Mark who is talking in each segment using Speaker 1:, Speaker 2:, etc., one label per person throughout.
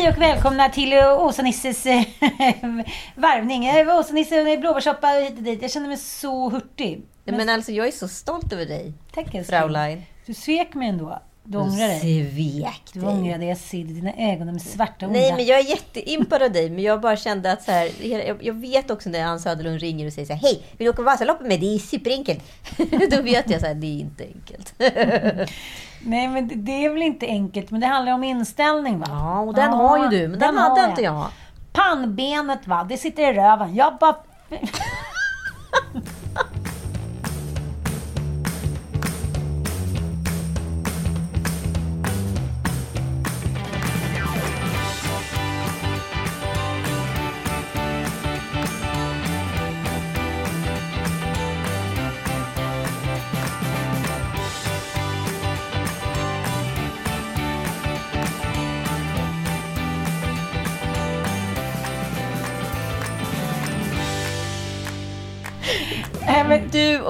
Speaker 1: Hej och välkomna till Åsa-Nisses eh, varvning. Åsa-Nisse, blåbärssoppa och hit och dit. Jag känner mig så hurtig.
Speaker 2: Men, alltså jag är så stolt över dig,
Speaker 1: Tack älskling.
Speaker 2: Fraulein.
Speaker 1: Du svek mig ändå. Du ångrar dig.
Speaker 2: Svek
Speaker 1: Du
Speaker 2: dig.
Speaker 1: ångrar dig. Jag ser det i dina ögon. De är svarta och
Speaker 2: Nej,
Speaker 1: onda.
Speaker 2: men jag är jätteimpad av dig. Men jag bara kände att så här, jag, jag vet också när Ann Söderlund ringer och säger så här, Hej, vill du åka Vasaloppet med? Det är superenkelt. Då vet jag så här, det är inte enkelt.
Speaker 1: Nej, men det- är väl inte enkelt. Men det handlar om inställning va?
Speaker 2: Ja, och den har ju du, men den hade
Speaker 1: har
Speaker 2: inte jag.
Speaker 1: Pannbenet va, det sitter i röven. Jag bara...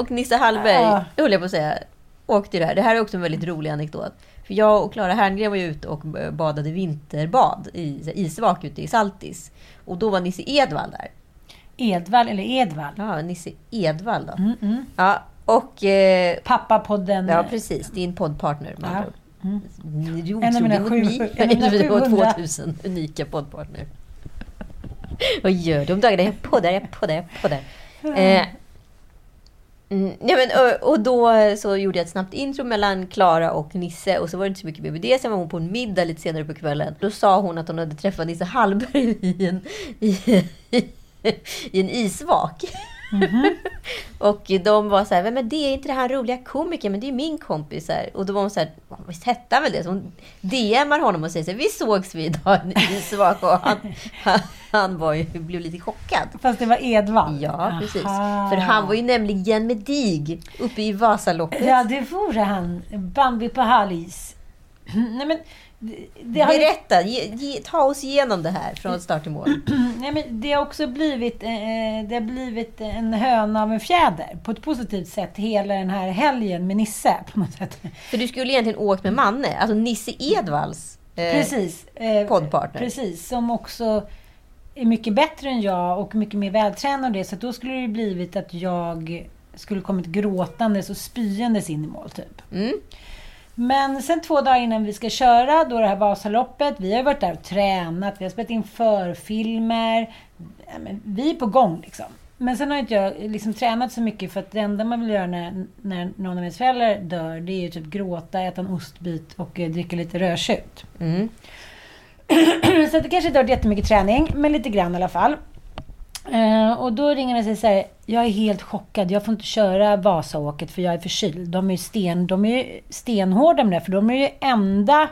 Speaker 2: och Nisse Hallberg,
Speaker 1: Ja.
Speaker 2: höll jag på att säga, åkte ju det här. Det här är också en väldigt rolig anekdot. För jag och Klara Herngren var ju ute och badade vinterbad i isvak ute i Saltis. Och då var Nisse Edvall där.
Speaker 1: Edvall eller Edvall?
Speaker 2: Ja, Nisse Edvall då.
Speaker 1: Mm, mm.
Speaker 2: Ja, och... Eh,
Speaker 1: Pappapodden.
Speaker 2: ja, precis. Din poddpartner med
Speaker 1: Ja.
Speaker 2: är
Speaker 1: En av mina
Speaker 2: otroligt
Speaker 1: sju-
Speaker 2: unika.
Speaker 1: en av mina
Speaker 2: Vi har
Speaker 1: 700.
Speaker 2: 2000 unika poddpartner. Vad gör du om dagarna? Jag poddar, jag poddar, jag poddar. Eh, mm, ja, men, och, och då så gjorde jag ett snabbt intro mellan Klara och Nisse och så var det inte så mycket mer med det. Sen var hon på en middag lite senare på kvällen. Då sa hon att hon hade träffat Nisse Hallberg i en, i, i en isvak. och de var så här, men det är inte det här roliga komikern, men det är min kompis. Här. Och då var hon så här, visst hette han väl det? Så hon DMar honom och säger så här, vi sågs vi idag i en isvak. Och han, han, han var ju, blev lite chockad.
Speaker 1: Fast det var Edvall.
Speaker 2: Ja, precis.
Speaker 1: Aha.
Speaker 2: För han var ju nämligen med dig uppe i Vasaloppet.
Speaker 1: Ja, det vore han. Bambi på halis. Nej, men... Det, har
Speaker 2: Berätta, ge, ge, ta oss igenom det här från start till mål.
Speaker 1: nej, men det har också blivit, eh, det har blivit en höna av en fjäder. På ett positivt sätt hela den här helgen med Nisse. På något sätt.
Speaker 2: För du skulle egentligen åkt med Manne, alltså Nisse Edvalls eh,
Speaker 1: Precis. Eh,
Speaker 2: poddpartner.
Speaker 1: Precis, som också är mycket bättre än jag och mycket mer vältränad och det. Så då skulle det blivit att jag skulle kommit gråtandes och spyendes in i mål typ.
Speaker 2: Mm.
Speaker 1: Men sen två dagar innan vi ska köra, då det här Vasaloppet, vi har varit där och tränat, vi har spelat in förfilmer. Vi är på gång liksom. Men sen har inte jag liksom tränat så mycket för att det enda man vill göra när, när någon av ens föräldrar dör, det är ju typ gråta, äta en ostbit och eh, dricka lite rödtjut.
Speaker 2: Mm.
Speaker 1: så det kanske inte har varit jättemycket träning, men lite grann i alla fall. Eh, och då ringer han och säger jag är helt chockad, jag får inte köra Vasaåket för jag är förkyld. De är sten, de är ju stenhårda med det, för de är ju enda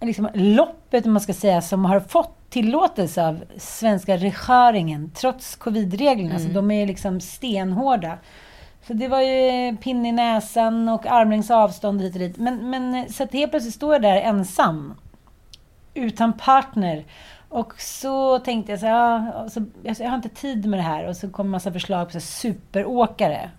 Speaker 1: liksom, loppet, om man ska säga, som har fått tillåtelse av svenska regeringen, trots covidreglerna. Så de är liksom stenhårda. Så det var ju pinne i näsan och armlängds avstånd hit och dit. Men, men så att helt plötsligt står jag där ensam. Utan partner. Och så tänkte jag så här, ja, och så, alltså, jag har inte tid med det här. Och så kom en massa förslag på så här, superåkare.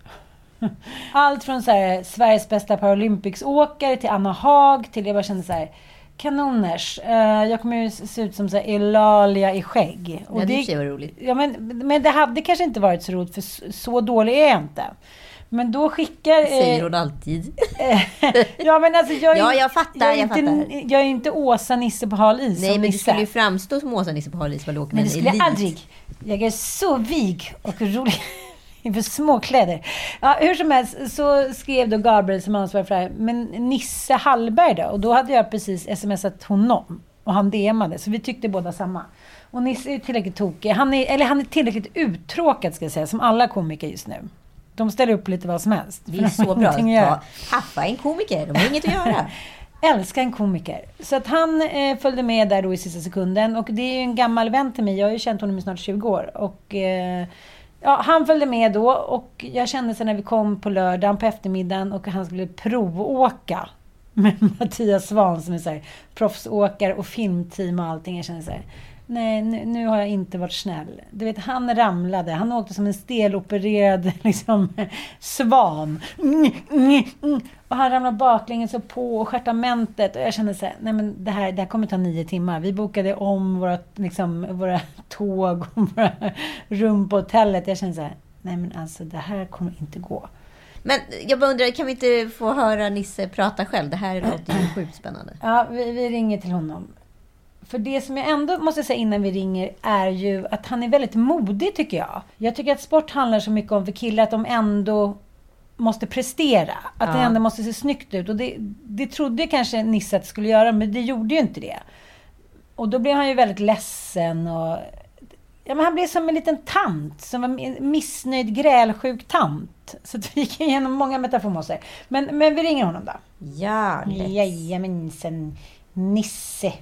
Speaker 1: Allt från så här, Sveriges bästa Paralympicsåkare till Anna Haag till jag bara kände så här, kanoners. Eh, jag kommer ju se ut som så här, Eulalia i skägg.
Speaker 2: Ja, det och sig var roligt.
Speaker 1: Ja, men, men det hade kanske inte varit så roligt för så, så dålig är jag inte. Men då skickar...
Speaker 2: Säger
Speaker 1: eh,
Speaker 2: hon alltid.
Speaker 1: ja, men alltså jag är,
Speaker 2: Ja, jag fattar,
Speaker 1: jag är
Speaker 2: jag
Speaker 1: inte,
Speaker 2: fattar.
Speaker 1: Jag är inte Åsa Nisse på hal is
Speaker 2: Nej, men du
Speaker 1: Nisse.
Speaker 2: skulle ju framstå som Åsa-Nisse på hal is
Speaker 1: Men det skulle jag aldrig. Jag är så vig och rolig. Inför småkläder. Ja, hur som helst så skrev då Gabriel som ansvarig för det här, men Nisse Hallberg då? Och då hade jag precis smsat honom. Och han DMade, så vi tyckte båda samma. Och Nisse är tillräckligt tokig. Han är, eller han är tillräckligt uttråkad ska jag säga, som alla komiker just nu. De ställer upp lite vad som helst.
Speaker 2: Det är så bra. Ta, haffa en komiker, de har inget att göra.
Speaker 1: älskar en komiker. Så att han eh, följde med där då i sista sekunden. Och det är ju en gammal vän till mig. Jag har ju känt honom i snart 20 år. Och, eh, ja, han följde med då och jag kände sen när vi kom på lördagen på eftermiddagen och han skulle provåka med Mattias Svan som är så här, proffsåkare och filmteam och allting. Jag kände så här, nej nu, nu har jag inte varit snäll. Du vet, han ramlade. Han åkte som en stelopererad liksom, svan. Mm, mm, mm. Och han ramlade baklänges och på och stjärtamentet. Och jag kände så här, nej men det här, det här kommer ta nio timmar. Vi bokade om våra, liksom, våra tåg och våra rum på hotellet. Jag kände så här, nej men alltså det här kommer inte gå.
Speaker 2: Men jag bara undrar, kan vi inte få höra Nisse prata själv? Det här låter ju sjukt spännande.
Speaker 1: Ja, vi, vi ringer till honom. För det som jag ändå måste säga innan vi ringer är ju att han är väldigt modig tycker jag. Jag tycker att sport handlar så mycket om för killar att de ändå måste prestera. Att det
Speaker 2: Ja.
Speaker 1: ändå måste se snyggt ut. Och det, det trodde kanske Nisse att det skulle göra, men det gjorde ju inte det. Och då blev han ju väldigt ledsen och... Ja, men han blev som en liten tant. Som en missnöjd, grälsjuk tant. Så att vi gick igenom många metaformoser. Men, men vi ringer honom då.
Speaker 2: Ja.
Speaker 1: Jajamensan. Nisse.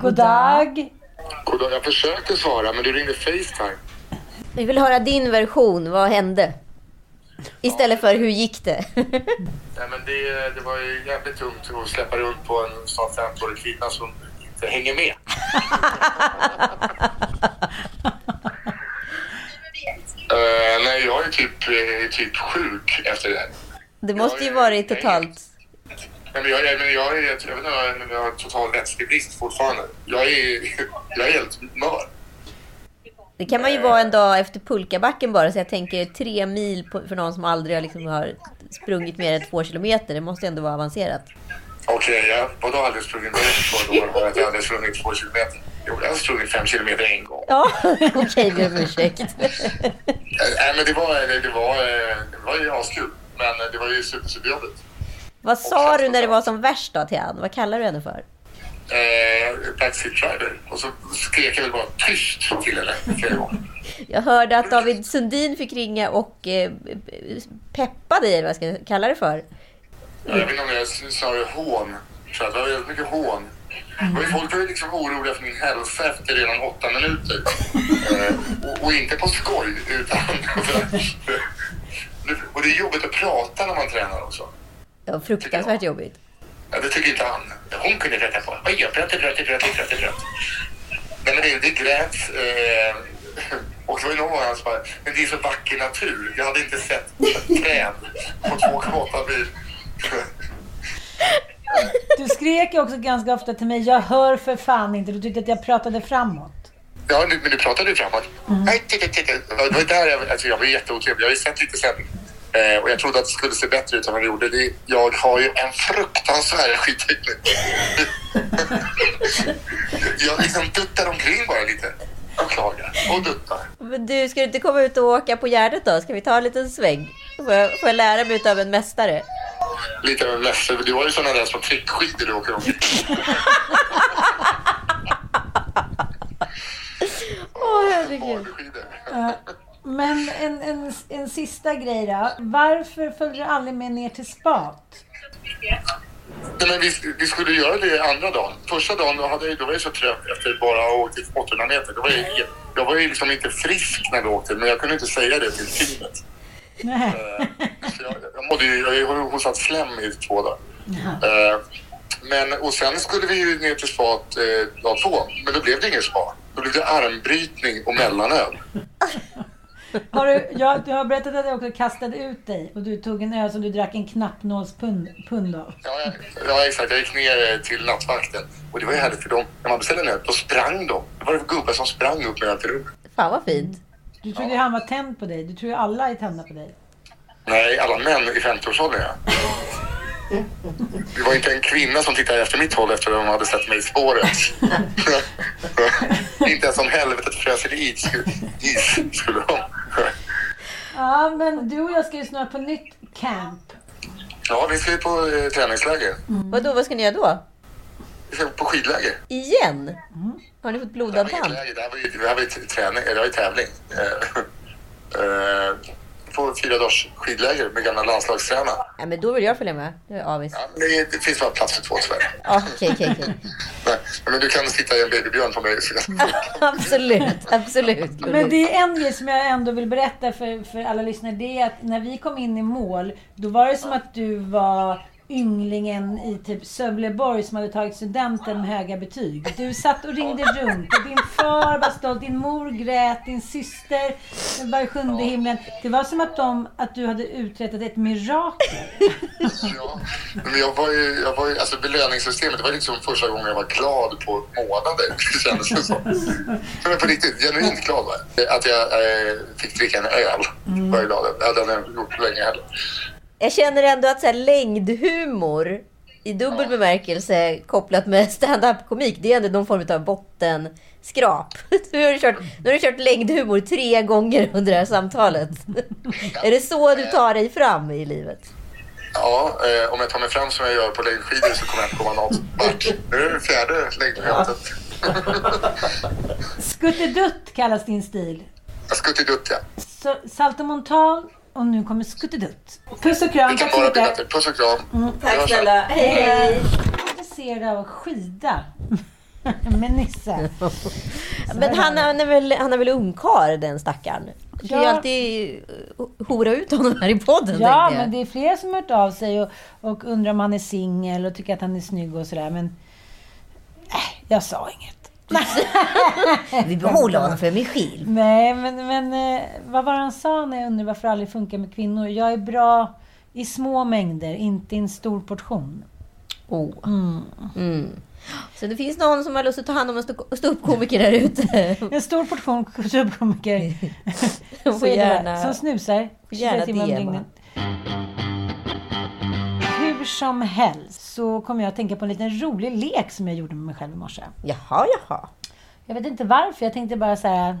Speaker 1: God dag.
Speaker 3: Goddag, jag försökte svara men du ringde Facetime.
Speaker 2: Vi vill höra din version. Vad hände? Istället för hur gick det?
Speaker 3: Nej, men det, det var ju jävligt tungt att släppa runt på en snart 50-årig kvinna som inte hänger med. Eh, nej, jag är typ, eh, typ sjuk efter det där.
Speaker 2: Det måste ju varit totalt...
Speaker 3: Men jag, jag, men jag, är, jag, vet inte, om jag har total vätskebrist fortfarande. Jag är, jag är helt mör.
Speaker 2: Det kan man ju vara en dag efter pulkabacken bara, så jag tänker tre mil på, för någon som aldrig har, liksom har sprungit mer än två kilometer. Det måste ändå vara avancerat.
Speaker 3: Okej, jag vadå aldrig sprungit? Är det för år jag aldrig sprungit två kilometer? Jo, jag har sprungit fem kilometer en gång.
Speaker 2: Ja, okej, ber om ursäkt.
Speaker 3: Eh, Nej, men det var, det, det var, det var ju askul. Men det var ju super, superjobbigt.
Speaker 2: Vad sa du när det var som värst då till han? Vad kallar du henne för?
Speaker 3: Eh, backseat driver. Och så skrek jag väl bara tyst till henne flera gånger.
Speaker 2: Jag hörde att David Sundin fick ringa och eh, peppa dig, eller vad jag ska kalla det för.
Speaker 3: Jag vet inte om jag sa hån. Det var väldigt mycket hån. Ju- Folk var ju liksom oroliga för min hälsa efter redan åtta minuter. Eh, och, och inte på skoj, utan... och det är jobbigt att prata när man tränar också.
Speaker 2: Det var fruktansvärt jobbigt.
Speaker 3: Ja, det tycker inte han. Hon kunde rätta på. Oj, jag bröt, bröt, bröt, bröt, bröt. Nej, men det, det gräts. Eh, och det var ju någon gång han sa men det är så vacker natur. Jag hade inte sett ett träd på 2,8 mil.
Speaker 1: Du skrek ju också ganska ofta till mig, jag hör för fan inte. Du tyckte att jag pratade framåt.
Speaker 3: Ja, men du pratade ju framåt. Nej, titta, titta. Det var där jag, alltså, jag var jätteotrevlig. Jag har ju sett lite sändning. Eh, och jag trodde att det skulle se bättre ut än vad det gjorde. Det, jag har ju en fruktansvärd skitteknik. jag liksom duttar omkring bara lite. Och klagar. Och duttar.
Speaker 2: Men du, ska du inte komma ut och åka på Gärdet då? Ska vi ta en liten sväng? Får jag, får jag lära mig av en mästare?
Speaker 3: Lite av en mästare. Du har ju sådana där små trickskidor du åker omkring.
Speaker 2: Åh, herregud.
Speaker 1: Men en, en, en sista grej då. Varför följde du aldrig med ner till spat?
Speaker 3: Nej, men vi, vi skulle göra det andra dagen. Första dagen då, hade jag, då var jag så trött efter bara att ha åkt 800 meter. Då var jag, jag var ju liksom inte frisk när vi åkte, men jag kunde inte säga det till teamet.
Speaker 1: Nej.
Speaker 3: Så jag, jag, mådde ju, jag har hostat slem i två dagar. Eh, men, och sen skulle vi ju ner till spat eh, dag två, men då blev det ingen spa. Då blev det armbrytning och mellanöl.
Speaker 1: Har du, jag, du har berättat att jag också kastade ut dig och du tog en öl som du drack en knappnålspund pund av.
Speaker 3: Ja, jag, ja, exakt. Jag gick ner eh, till nattvakten. Och det var ju härligt för dem. När man beställde en öl, då sprang de. Det var det gubbar som sprang upp med öl till rummet.
Speaker 2: Fan vad fint.
Speaker 1: Du trodde ju han var tänd på dig. Du tror ju alla är tända på dig.
Speaker 3: Nej, alla män i 50-årsåldern ja. Det var inte en kvinna som tittade efter mitt håll efter att de hade sett mig i spåret. inte ens om helvetet frös i is, skulle de.
Speaker 1: Ja, men du och jag ska ju snart på nytt camp.
Speaker 3: Ja, vi ska ju på eh, träningsläger.
Speaker 2: Vadå, vad ska ni göra då?
Speaker 3: Vi ska på skidläger.
Speaker 2: Igen? Har ni fått
Speaker 3: Det här var
Speaker 2: blodad tand?
Speaker 3: det här var ju, det här var ju träning, det var ju tävling. På fyra dagars skidläger med gamla landslagstränare.
Speaker 2: Ja, men då vill jag följa med. Det är avis.
Speaker 3: Ja, men det, det finns bara plats för två tyvärr.
Speaker 2: Okej, okej, okej.
Speaker 3: Men du kan sitta i en babybjörn på mig.
Speaker 2: Absolut, absolut.
Speaker 1: Men det är en grej som jag ändå vill berätta för, för alla lyssnare. Det är att när vi kom in i mål, då var det som att du var ynglingen i typ Sövleborg som hade tagit studenten med höga betyg. Du satt och ringde runt och din far var stolt, din mor grät, din syster var i sjunde himlen. Det var som att, de, att du hade uträttat ett mirakel.
Speaker 3: Ja, men jag var ju, jag var ju, alltså belöningssystemet, det var liksom första gången jag var glad på månader, kändes det som. Men på riktigt, genuint glad var jag. Att jag eh, fick dricka en öl var jag glad över. Det hade jag gjort länge heller.
Speaker 2: Jag känner ändå att så här, längdhumor i dubbel bemärkelse kopplat med stand-up-komik, det är ändå någon form av bottenskrap. Nu har, du kört, nu har du kört längdhumor tre gånger under det här samtalet. Är det så du tar dig fram i livet?
Speaker 3: Ja, eh, om jag tar mig fram som jag gör på längdskidor så kommer jag inte komma något vart. Nu är det fjärde längdskidåret.
Speaker 1: Skuttedutt kallas din stil.
Speaker 3: Jag skuttidutt, ja.
Speaker 1: Så saltomortal och nu kommer skuttedutt. Puss och kram, tack så
Speaker 3: bättre. Puss och kram.
Speaker 1: Mm.
Speaker 3: Hörs sen.
Speaker 2: Hej, hej!
Speaker 1: intresserad av att skida med Nisse.
Speaker 2: Men han, han, är väl, han är väl ungkarl den stackaren? Du kan ju alltid eh, hora ut honom här i podden.
Speaker 1: Ja, men det är fler som har hört av sig och, och undrar om han är singel och tycker att han är snygg och sådär. Men äh, jag sa inget.
Speaker 2: Vi behåller honom för mig själv.
Speaker 1: Nej, men, men eh, vad var han sa när jag undrade varför det aldrig funkar med kvinnor? Jag är bra i små mängder, inte i en stor portion.
Speaker 2: Oh. Mm. Så det finns någon som har lust att ta hand om en stå- ståuppkomiker där ute.
Speaker 1: En stor portion bara. Som snusar.
Speaker 2: gärna
Speaker 1: 24 som helst så kom jag att tänka på en liten rolig lek som jag gjorde med mig själv i morse.
Speaker 2: Jaha, jaha.
Speaker 1: Jag vet inte varför. Jag tänkte bara så här.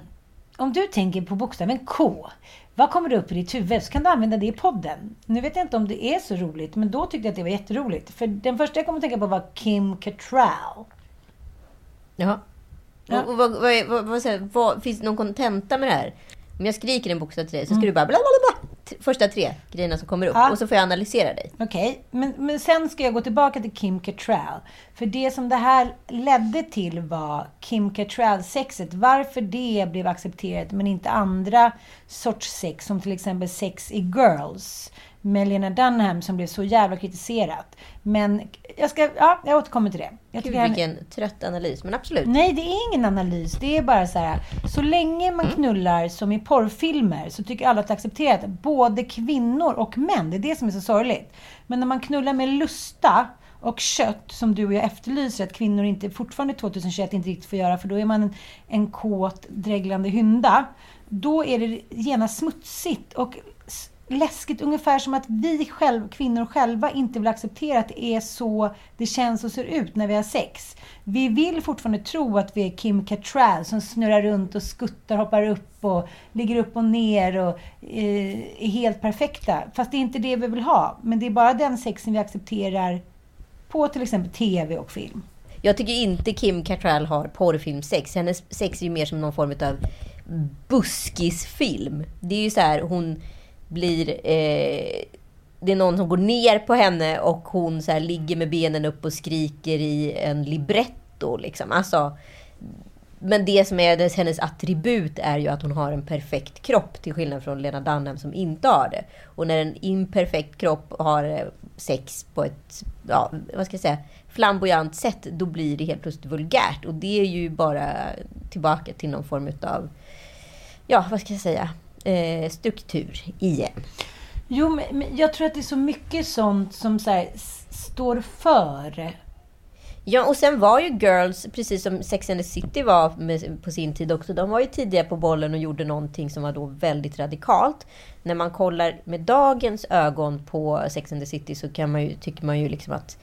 Speaker 1: Om du tänker på bokstaven K. Vad kommer det upp i ditt huvud? Så kan du använda det i podden. Nu vet jag inte om det är så roligt, men då tyckte jag att det var jätteroligt. För den första jag kom att tänka på var Kim Cattrall.
Speaker 2: Jaha.
Speaker 1: Ja.
Speaker 2: Och, och, vad, vad, vad, vad, finns det någon kontenta med det här? Om jag skriker en bokstav till dig så
Speaker 1: Mm.
Speaker 2: ska du bara bla bla bla, Första tre grejerna som kommer upp.
Speaker 1: Ja.
Speaker 2: Och så får jag analysera dig.
Speaker 1: Okej, men, men sen ska jag gå tillbaka till Kim Cattrall. För det som det här ledde till var Kim Cattrall-sexet. Varför det blev accepterat men inte andra sorts sex, som till exempel sex i Girls med Lena Dunham som blev så jävla kritiserat. Men jag ska, ja, jag återkommer till det. Jag
Speaker 2: Gud,
Speaker 1: tycker han-
Speaker 2: vilken trött analys. Men absolut.
Speaker 1: Nej, det är ingen analys. Det är bara så här. Så länge man knullar som i porrfilmer så tycker alla att det är accepterat. Både kvinnor och män. Det är det som är så sorgligt. Men när man knullar med lusta och kött, som du och jag efterlyser att kvinnor inte, fortfarande 2021 inte riktigt får göra, för då är man en, en kåt, dreglande hynda. Då är det genast smutsigt och läskigt, ungefär som att vi själv, kvinnor själva inte vill acceptera att det är så det känns och ser ut när vi har sex. Vi vill fortfarande tro att vi är Kim Cattrall som snurrar runt och skuttar, hoppar upp och ligger upp och ner och eh, är helt perfekta. Fast det är inte det vi vill ha. Men det är bara den sexen vi accepterar på till exempel TV och film.
Speaker 2: Jag tycker inte Kim Cattrall har porrfilmsex. Hennes sex är ju mer som någon form av buskisfilm. Det är ju så här, hon blir... Eh, det är någon som går ner på henne och hon så här ligger med benen upp och skriker i en libretto. Liksom. Alltså, men det som är dess- hennes attribut är ju att hon har en perfekt kropp till skillnad från Lena Dunham som inte har det. Och när en imperfekt kropp har eh, sex på ett, ja, vad ska jag säga, flamboyant sätt, då blir det helt plötsligt vulgärt. Och det är ju bara tillbaka till någon form av, ja, vad ska jag säga, eh, struktur igen.
Speaker 1: Jo, men jag tror att det är så mycket sånt som så här, står för.
Speaker 2: Ja, och sen var ju Girls, precis som Sex and the City var med, på sin tid också, de var ju tidiga på bollen och gjorde någonting som var då väldigt radikalt. När man kollar med dagens ögon på Sex and the City så kan man ju, tycker man ju liksom att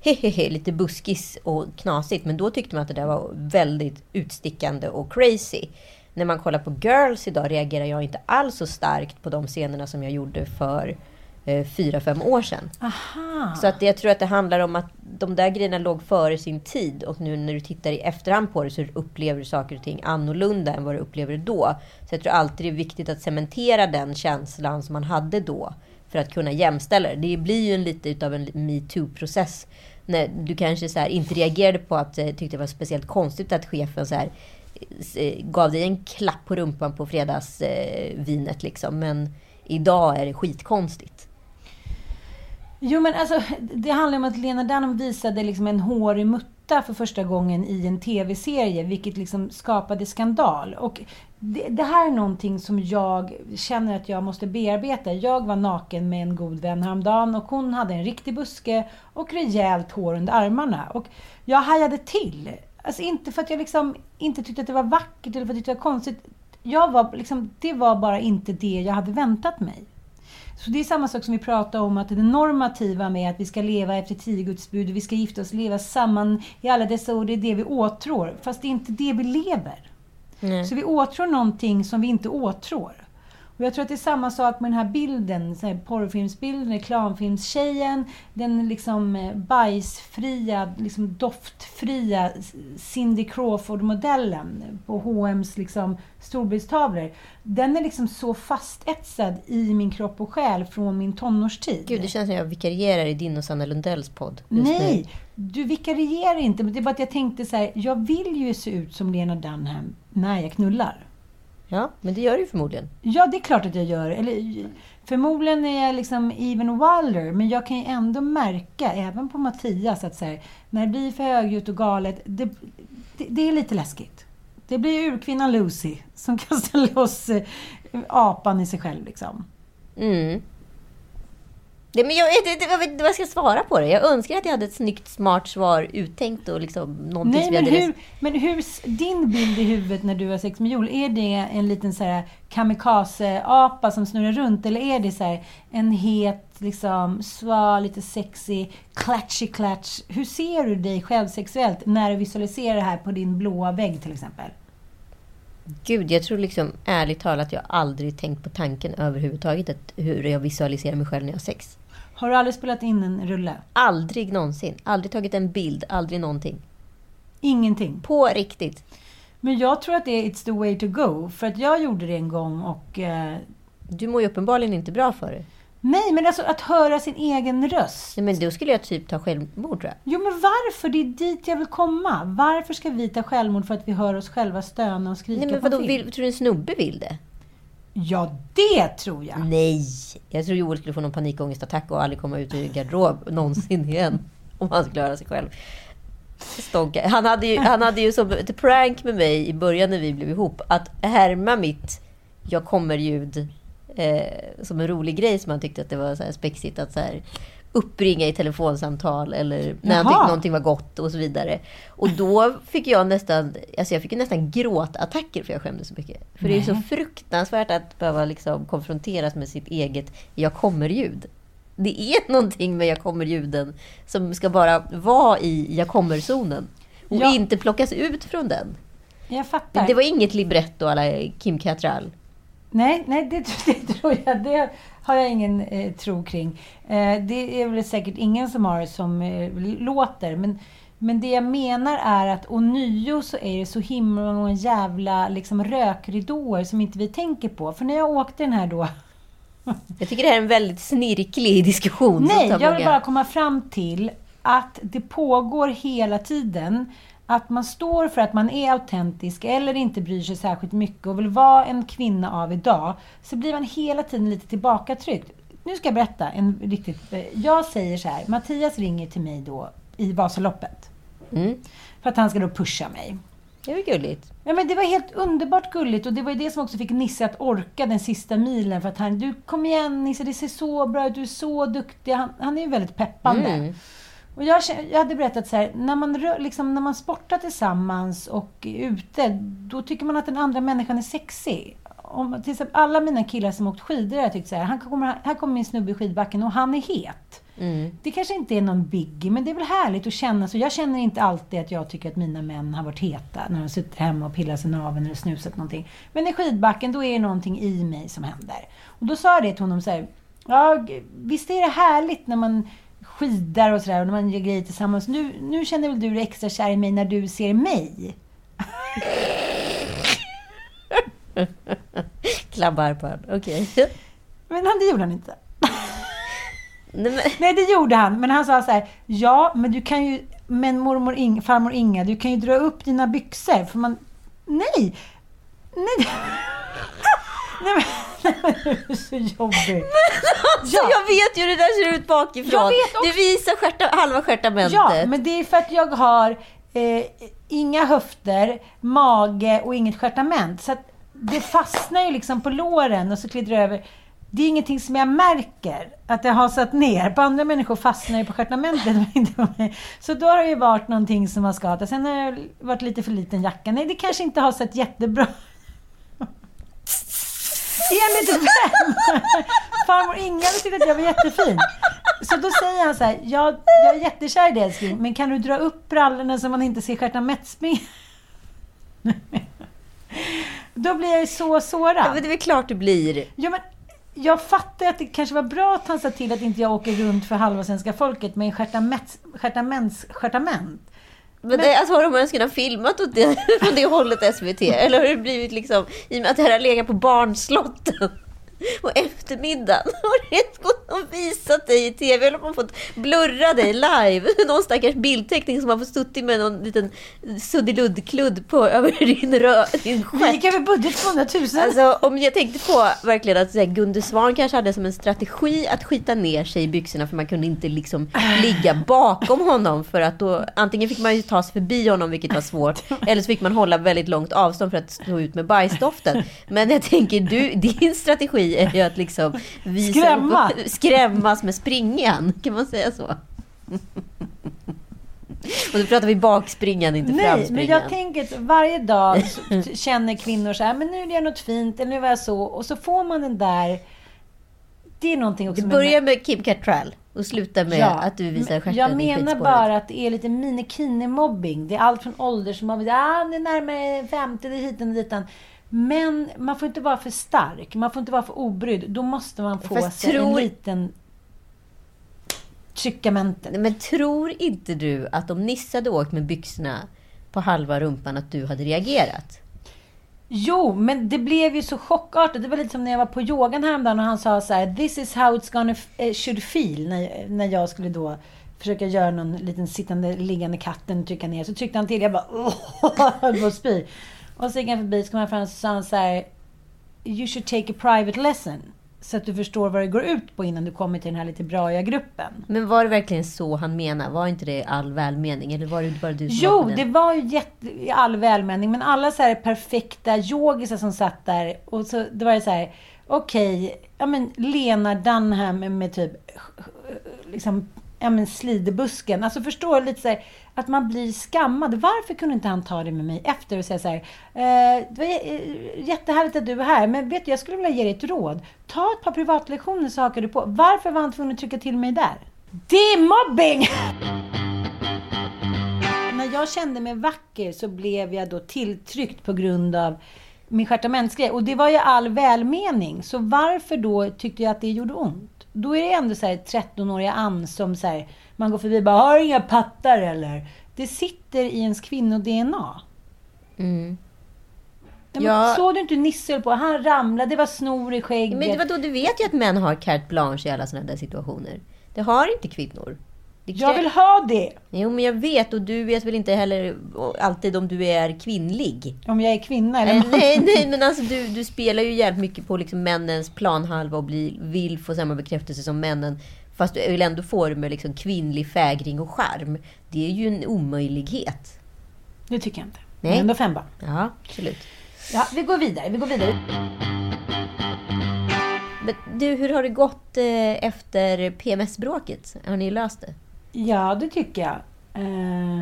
Speaker 2: hehehe, lite buskis och knasigt. Men då tyckte man att det där var väldigt utstickande och crazy. När man kollar på Girls idag reagerar jag inte alls så starkt på de scenerna som jag gjorde för eh, fyra, fem år sedan.
Speaker 1: Aha.
Speaker 2: Så att jag tror att det handlar om att de där grejerna låg före sin tid och nu när du tittar i efterhand på det så upplever du saker och ting annorlunda än vad du upplever då. Så jag tror alltid det är viktigt att cementera den känslan som man hade då för att kunna jämställa det. Det blir ju en lite utav en metoo-process. Du kanske så här inte reagerade på att eh, tyckte det var speciellt konstigt att chefen så här Eh, gav dig en klapp på rumpan på fredagsvinet eh, liksom. Men idag är det skitkonstigt.
Speaker 1: Jo, men alltså, det handlar om att Lena Dunham visade liksom en hårig mutta för första gången i en tv-serie, vilket liksom skapade skandal. Och det, det här är någonting som jag känner att jag måste bearbeta. Jag var naken med en god vän häromdagen och hon hade en riktig buske och rejält hår under armarna. Och jag hajade till. Alltså inte för att jag liksom inte tyckte att det var vackert eller för att jag tyckte det var konstigt. Jag var liksom, det var bara inte det jag hade väntat mig. Så det är samma sak som vi pratar om att det normativa med att vi ska leva efter tio Guds bud, vi ska gifta oss, leva samman i alla dessa år, det är det vi åtrår. Fast det är inte det vi lever. Så vi åtrår någonting som vi inte åtrår. Och jag tror att det är samma sak med den här bilden, så här porrfilmsbilden, reklamfilmstjejen, den liksom eh, bajsfria, liksom doftfria Cindy Crawford-modellen på H&M's liksom storbildstavlor. Den är liksom så fastetsad i min kropp och själ från min tonårstid.
Speaker 2: Gud, det känns som jag vikarierar i din och Sanna Lundells podd. just
Speaker 1: Nej,
Speaker 2: nu.
Speaker 1: du vikarierar inte. Men det är bara att jag tänkte så här, jag vill ju se ut som Lena Dunham när jag knullar.
Speaker 2: Ja, men det gör du ju förmodligen.
Speaker 1: Ja, det är klart att jag gör. Eller, förmodligen är jag liksom even wilder, men jag kan ju ändå märka, även på Mattias, att så här, när det blir för högljutt och galet, det, det, det är lite läskigt. Det blir urkvinnan Lucy som kastar loss eh, apan i sig själv. Liksom.
Speaker 2: Mm. Det, men jag vet inte vad jag ska svara på det. Jag önskar att jag hade ett snyggt, smart svar uttänkt och liksom någonting
Speaker 1: Nej, men hur, men hur, din bild i huvudet när du har sex med Joel, är det en liten så här kamikaze-apa som snurrar runt? Eller är det så här en het, liksom, sval, lite sexy, klatschig klatsch? Hur ser du dig själv sexuellt när du visualiserar det här på din blåa vägg till exempel?
Speaker 2: Gud, jag tror liksom ärligt talat jag aldrig tänkt på tanken överhuvudtaget att hur jag visualiserar mig själv när jag har sex.
Speaker 1: Har du aldrig spelat in en rulle?
Speaker 2: Aldrig någonsin. Aldrig tagit en bild. Aldrig någonting.
Speaker 1: Ingenting.
Speaker 2: På riktigt.
Speaker 1: Men jag tror att det är it's the way to go. För att jag gjorde det en gång och... Eh,
Speaker 2: Du mår ju uppenbarligen inte bra för det.
Speaker 1: nej, men alltså att höra sin egen röst.
Speaker 2: Nej, men då skulle jag typ ta självmord tror jag.
Speaker 1: Jo, men varför? Det är dit jag vill komma. Varför ska vi ta självmord för att vi hör oss själva stöna och skrika
Speaker 2: Nej, men
Speaker 1: på
Speaker 2: vadå,
Speaker 1: film?
Speaker 2: vill, tror du en snubbe vill det?
Speaker 1: Ja, det tror jag.
Speaker 2: Nej! Jag tror Joel skulle få någon panikångestattack och aldrig komma ut ur garderob någonsin igen. Om han skulle höra sig själv. Stonka. Han hade ju, han hade ju som ett prank med mig i början när vi blev ihop. Att härma mitt jag kommer-ljud. Eh, som en rolig grej som han tyckte att det var så här spexigt. Att så här, uppringa i telefonsamtal eller när han tyckte någonting var gott och så vidare. Och då fick jag nästan, alltså jag fick nästan gråtattacker för jag skämdes så mycket. För det är så fruktansvärt att behöva liksom konfronteras med sitt eget jag kommer-ljud. Det är någonting med jag kommer-ljuden som ska bara vara i jag kommer-zonen. Och
Speaker 1: Ja.
Speaker 2: inte plockas ut från den.
Speaker 1: Jag fattar.
Speaker 2: Det var inget libretto alla Kim Cattrall.
Speaker 1: Nej, nej det, det tror jag. Det har jag ingen eh, tro kring. Eh, det är väl säkert ingen som har som eh, låter. Men, men det jag menar är att ånyo så är det så himla många jävla liksom, rökridåer som inte vi tänker på. För när jag åkte den här då
Speaker 2: Jag tycker det här är en väldigt snirklig diskussion.
Speaker 1: Nej, jag vill bara komma fram till att det pågår hela tiden. Att man står för att man är autentisk eller inte bryr sig särskilt mycket och vill vara en kvinna av idag. Så blir man hela tiden lite tillbakatryckt. Nu ska jag berätta en riktigt... eh, Jag säger så här, Mattias ringer till mig då i Vasaloppet.
Speaker 2: Mm.
Speaker 1: För att han ska då pusha mig.
Speaker 2: Det var gulligt.
Speaker 1: Ja, men det var helt underbart gulligt och det var ju det som också fick Nisse att orka den sista milen. För att han, du kom igen Nisse, det ser så bra ut, du är så duktig. Han, han är ju väldigt peppande.
Speaker 2: Mm.
Speaker 1: Och jag, jag hade berättat så här, när man, liksom, när man sportar tillsammans och är ute, då tycker man att den andra människan är sexig. Om, till exempel alla mina killar som åkt skidor har tyckt så här, han kommer, här kommer min snubbe i skidbacken och han är het.
Speaker 2: Mm.
Speaker 1: Det kanske inte är någon biggie, men det är väl härligt att känna så. Jag känner inte alltid att jag tycker att mina män har varit heta när de suttit hemma och pillat sig naveln eller snusat någonting. Men i skidbacken, då är det någonting i mig som händer. Och då sa jag det till honom så här, ja, visst är det härligt när man skidar och sådär och när man gör grejer tillsammans. Nu, nu känner väl du dig extra kär i mig när du ser mig?
Speaker 2: Klabbar på honom. Okej.
Speaker 1: Men han, det gjorde han inte.
Speaker 2: Nej, men,
Speaker 1: Nej, det gjorde han. Men han sa så här, ja, men du kan ju, men mormor Inga, farmor Inga, du kan ju dra upp dina byxor. För man, nej, nej. Nej men, så jobbig.
Speaker 2: alltså, jag vet ju hur det där ser ut bakifrån.
Speaker 1: Jag.
Speaker 2: Du visar stjärta, halva stjärtamentet.
Speaker 1: Ja, men det är för att jag har eh, inga höfter, mage och inget stjärtament. Så det fastnar ju liksom på låren och så glider det över. Det är ingenting som jag märker att det har satt ner. På andra människor fastnar det på stjärtamentet. men inte på mig. Så då har det ju varit någonting som har skadat. Sen har det varit lite för liten jacka. Nej, det kanske inte har sett jättebra Enligt vem? Farmor Inga tyckte att jag var jättefin. Så då säger han så här, jag, jag är jättekär i dig älskling, men kan du dra upp brallorna så man inte ser stjärtamettspring? Då blir jag ju så
Speaker 2: Ja,
Speaker 1: sårad.
Speaker 2: men det är väl klart det blir.
Speaker 1: Ja, men jag fattar att det kanske var bra att han sa till att inte jag åker runt för halva svenska folket med en stjärtamets- stjärtaments stjärtament.
Speaker 2: Men, det, alltså, har de ens kunnat filmat åt det, från det hållet SVT? Eller har det blivit liksom, i och med att det här har legat på barnslotten på eftermiddagen, har det gått och visat dig i TV? Eller har man fått blurra dig live? Någon stackars bildteckning som har fått suttit med någon liten suddiluddkludd på över din, rö, din
Speaker 1: Vi
Speaker 2: stjärt.
Speaker 1: gick över budget på 100 000.
Speaker 2: Alltså, om jag tänkte på verkligen att här, Gunde Svan kanske hade som en strategi att skita ner sig i byxorna för man kunde inte liksom ligga bakom honom för att då antingen fick man ju ta sig förbi honom vilket var svårt eller så fick man hålla väldigt långt avstånd för att stå ut med bajsdoften. Men jag tänker du, din strategi är ju att liksom visa
Speaker 1: Skrämma.
Speaker 2: Upp, skrämmas med springan. Kan man säga så? Och då pratar vi bakspringan, inte
Speaker 1: Nej, men
Speaker 2: framspringan.
Speaker 1: jag tänker att varje dag känner kvinnor så här, men nu är det något fint, eller nu var jag så, och så får man den där... Det är någonting också
Speaker 2: Det
Speaker 1: med-
Speaker 2: börjar med Kim Cattrall och slutar med att du visar stjärten
Speaker 1: Jag menar bara att det är lite minikini-mobbing. Det är allt från åldersmobbing, ah, det är närmare 50, det är hit och ditan. Men man får inte vara för stark, man får inte vara för obrydd. Då måste man få
Speaker 2: Fast
Speaker 1: sig
Speaker 2: tror-
Speaker 1: en liten tryckamente.
Speaker 2: Nej, Men tror inte du att om Nisse hade åkt med byxorna på halva rumpan att du hade reagerat?
Speaker 1: Jo, men det blev ju så chockartat. Det var lite som när jag var på yogan häromdagen och han sa så här, This is how it's gonna eh, should feel. När, när jag skulle då försöka göra någon liten sittande, liggande katten trycka ner. Så tryckte han till. Jag bara, åh, höll på att spy. Och så gick han förbi, så kom han fram och så sa han så här, You should take a private lesson. Så att du förstår vad det går ut på innan du kommer till den här lite braiga gruppen.
Speaker 2: Men var det verkligen så han menade? Var inte det all välmening? Eller var det bara du som
Speaker 1: Jo,
Speaker 2: var
Speaker 1: det var ju jätte, i all välmening. Men alla så här perfekta yogisar som satt där. Och så, det var ju så här, okej, ja men Lena Dunham med typ, liksom, ja men slidebusken. Alltså förstår lite så här, att man blir skammad. Varför kunde inte han ta det med mig efter och säga så här, eh, det var eh, jättehärligt att du är här, men vet du, jag skulle vilja ge dig ett råd. Ta ett par privatlektioner så hakar du på. Varför var han tvungen att trycka till mig där? Det är mobbing! När jag kände mig vacker så blev jag då tilltryckt på grund av min stjärtamentsgrej. Och det var ju all välmening. Så varför då tyckte jag att det gjorde ont? Då är det ändå så här 13-åriga Ann som så här, man går förbi och bara har du inga pattar eller? Det sitter i ens kvinno-DNA.
Speaker 2: Mm.
Speaker 1: Ja. Såg du inte Nisse på? Han ramlade, det var snor i skägget.
Speaker 2: Men vadå, du vet ju att män har carte blanche i alla sådana där situationer. Det har inte kvinnor.
Speaker 1: Jag vill ha det!
Speaker 2: Jo, men jag vet. Och du vet väl inte heller alltid om du är kvinnlig.
Speaker 1: Om jag är kvinna eller
Speaker 2: Eh,
Speaker 1: man.
Speaker 2: nej, nej, men alltså du, du spelar ju jävligt mycket på liksom männens planhalva och bli, vill få samma bekräftelse som männen. Fast du vill ändå få det med liksom kvinnlig fägring och charm. Det är ju en omöjlighet.
Speaker 1: Det tycker jag inte. Men
Speaker 2: Nej.
Speaker 1: ändå fem barn.
Speaker 2: Ja, absolut.
Speaker 1: Ja, vi går vidare. Vi går vidare.
Speaker 2: Men du, hur har det gått eh, efter PMS-bråket? Har ni löst det?
Speaker 1: Ja, det tycker jag. Eh,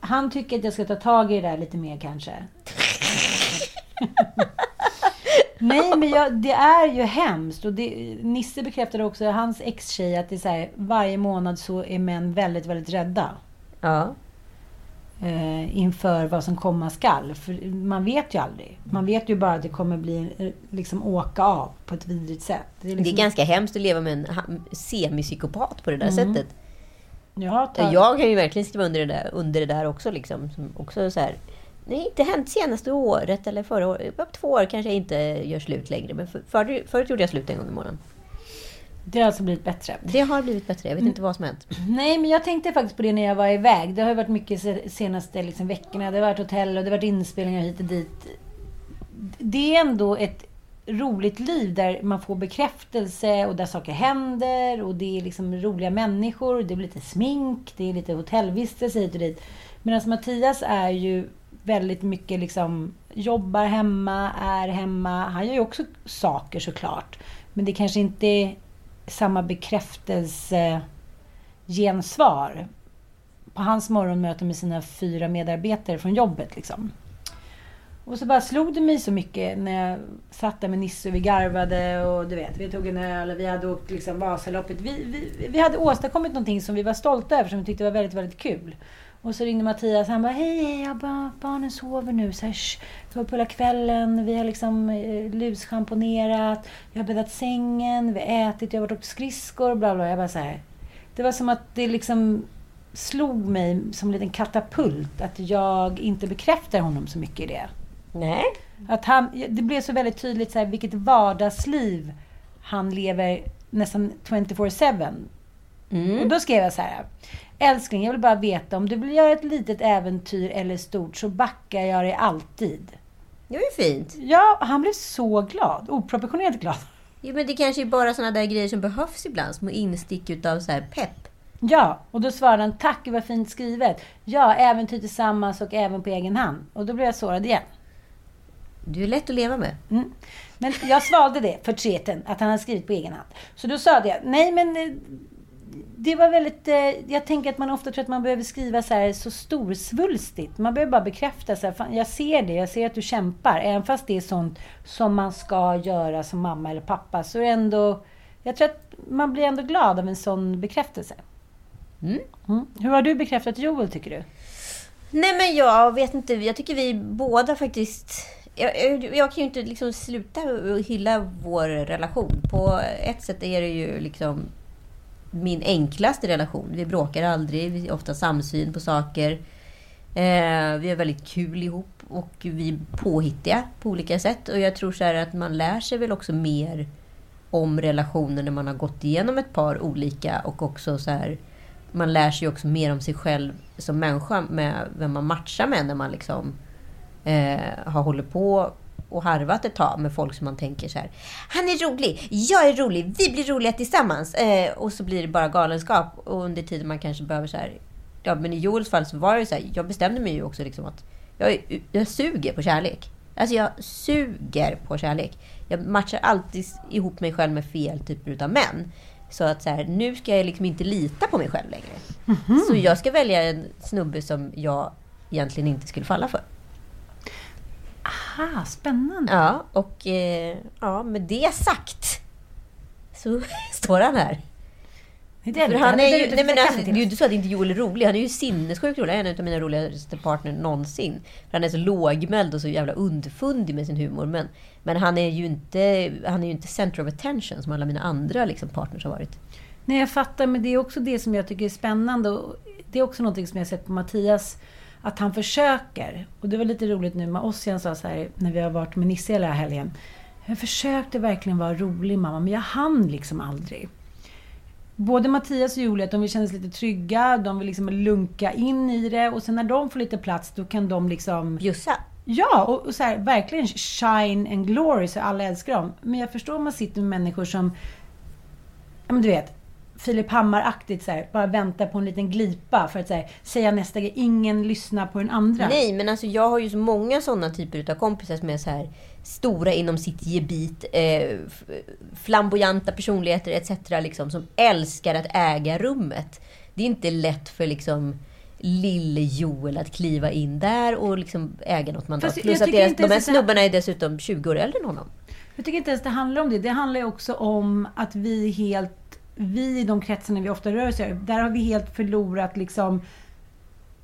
Speaker 1: han tycker att jag ska ta tag i det där lite mer kanske. Nej, men jag, det är ju hemskt. Och det, Nisse bekräftade också, hans ex-tjej, att det är så här, varje månad så är män väldigt, väldigt rädda.
Speaker 2: Ja.
Speaker 1: Eh, inför vad som komma skall. För man vet ju aldrig. Man vet ju bara att det kommer bli, eh, liksom åka av på ett vidrigt sätt. är
Speaker 2: Det är
Speaker 1: liksom,
Speaker 2: ganska hemskt att leva med en semipsykopat på det där sättet.
Speaker 1: Ja, ta,
Speaker 2: Jag kan ju verkligen skriva under det där, under det där också. Liksom, som också så här, det har inte hänt senaste året eller förra året. På två år kanske jag inte gör slut längre. Men för, förut gjorde jag slut en gång i månaden.
Speaker 1: Det har alltså blivit bättre.
Speaker 2: Det har blivit bättre. Jag vet inte vad som hänt.
Speaker 1: Nej, men jag tänkte faktiskt på det när jag var iväg. Det har varit mycket se- senaste liksom, veckorna. Det har varit hotell och det har varit inspelningar hit och dit. Det är ändå ett roligt liv där man får bekräftelse och där saker händer och det är liksom roliga människor. Det blir lite smink, det är lite hotellvistelse hit och dit. Medan Mattias är ju väldigt mycket liksom jobbar hemma, är hemma. Han gör ju också saker såklart. Men det kanske inte är samma bekräftelse gensvar på hans morgonmöte med sina fyra medarbetare från jobbet. Liksom. Och så bara slog det mig så mycket när jag satt där med Nisse och vi garvade och du vet, vi tog en öl och vi hade åkt liksom Vasaloppet. Vi, vi, vi hade åstadkommit någonting som vi var stolta över, som vi tyckte var väldigt, väldigt kul. Och så ringde Mattias han bara hej, hej, jag bara, barnen sover nu. Så här, "Shh, vi var på hela kvällen, vi har liksom eh, lusschamponerat, jag har bäddat sängen, vi har ätit, jag har varit och skridskor, bla bla. Jag bara så här. Det var som att det liksom slog mig som en liten katapult att jag inte bekräftar honom så mycket i det.
Speaker 2: Nej.
Speaker 1: Att han, det blev så väldigt tydligt så här, vilket vardagsliv han lever nästan 24-7.
Speaker 2: Mm.
Speaker 1: Och då skrev jag så här. Älskling, jag vill bara veta om du vill göra ett litet äventyr eller stort så backar jag dig alltid.
Speaker 2: Det var ju fint.
Speaker 1: Ja, han blev så glad. Oproportionerligt glad.
Speaker 2: Jo, men det kanske är bara såna där grejer som behövs ibland. Små instick utav så här pepp.
Speaker 1: Ja, och då svarade han tack, vad fint skrivet. Ja, äventyr tillsammans och även på egen hand. Och då blev jag sårad igen.
Speaker 2: Du är lätt att leva med.
Speaker 1: Mm. Men jag svalde det, förtreten, att han hade skrivit på egen hand. Så då sa jag, nej men eh, det var väldigt... eh, Jag tänker att man ofta tror att man behöver skriva så här så storsvulstigt. Man behöver bara bekräfta så här, fan, jag ser det, jag ser att du kämpar. Även fast det är sånt som man ska göra som mamma eller pappa så är det ändå... Jag tror att man blir ändå glad av en sån bekräftelse.
Speaker 2: Mm.
Speaker 1: Mm. Hur har du bekräftat Joel, tycker du?
Speaker 2: Nej men jag vet inte, jag tycker vi båda faktiskt... Jag, jag, jag kan ju inte liksom sluta hylla vår relation. På ett sätt är det ju liksom min enklaste relation. Vi bråkar aldrig, vi har ofta samsyn på saker. Eh, vi har väldigt kul ihop och vi är påhittiga på olika sätt. Och jag tror så här att man lär sig väl också mer om relationer när man har gått igenom ett par olika och också så här man lär sig också mer om sig själv som människa med vem man matchar med när man liksom eh, har hållit på och harvat ett tag med folk som man tänker så här. Han är rolig, jag är rolig, vi blir roliga tillsammans. Eh, och så blir det bara galenskap. Och under tiden man kanske behöver så här. Ja, men i Joels fall så var det så här. Jag bestämde mig ju också liksom att jag, jag suger på kärlek. Alltså jag suger på kärlek. Jag matchar alltid ihop mig själv med fel typer av män. Så att så här, nu ska jag liksom inte lita på mig själv längre. Så jag ska välja en snubbe som jag egentligen inte skulle falla för.
Speaker 1: Aha, spännande.
Speaker 2: Ja, och eh, ja, med det sagt så står han här.
Speaker 1: Det är
Speaker 2: För
Speaker 1: lite-
Speaker 2: han är
Speaker 1: det
Speaker 2: ju,
Speaker 1: lite
Speaker 2: nej men
Speaker 1: kaffe
Speaker 2: alltså,
Speaker 1: till
Speaker 2: det är ju
Speaker 1: oss.
Speaker 2: inte så att inte Joel är rolig. Han är ju sinnessjukt rolig. Han är en av mina roligaste partner någonsin. För han är så lågmäld och så jävla underfundig med sin humor. Men, men han är ju inte, han är ju inte center of attention som alla mina andra liksom, partners har varit.
Speaker 1: Nej, jag fattar, men det är också det som jag tycker är spännande. Och det är också någonting som jag har sett på Mattias, att han försöker. Och det var lite roligt nu med Ossian sa så här, när vi har varit med Nisse hela helgen. Jag försökte verkligen vara rolig mamma, men jag hann liksom aldrig. Både Mattias och Julia, de vill kännas lite trygga, de vill liksom lunka in i det. Och sen när de får lite plats, då kan de liksom...
Speaker 2: Bjussa.
Speaker 1: Ja, och, och så här, verkligen shine and glory så alla älskar dem. Men jag förstår om man sitter med människor som, ja men du vet, Filip Hammar-aktigt så här, bara vänta på en liten glipa för att så här, säga nästa grej. Ingen lyssnar på den andra.
Speaker 2: Nej, men alltså jag har ju så många sådana typer av kompisar som är så här stora inom sitt gebit, eh, flamboyanta personligheter etc. Liksom, som älskar att äga rummet. Det är inte lätt för liksom lille Joel att kliva in där och liksom äga något mandat.
Speaker 1: Fast
Speaker 2: Plus att deras, de här- snubbarna är dessutom 20 år äldre än honom.
Speaker 1: Jag tycker inte ens det handlar om det. Det handlar ju också om att vi helt... Vi i de kretsarna vi ofta rör oss i, där har vi helt förlorat liksom...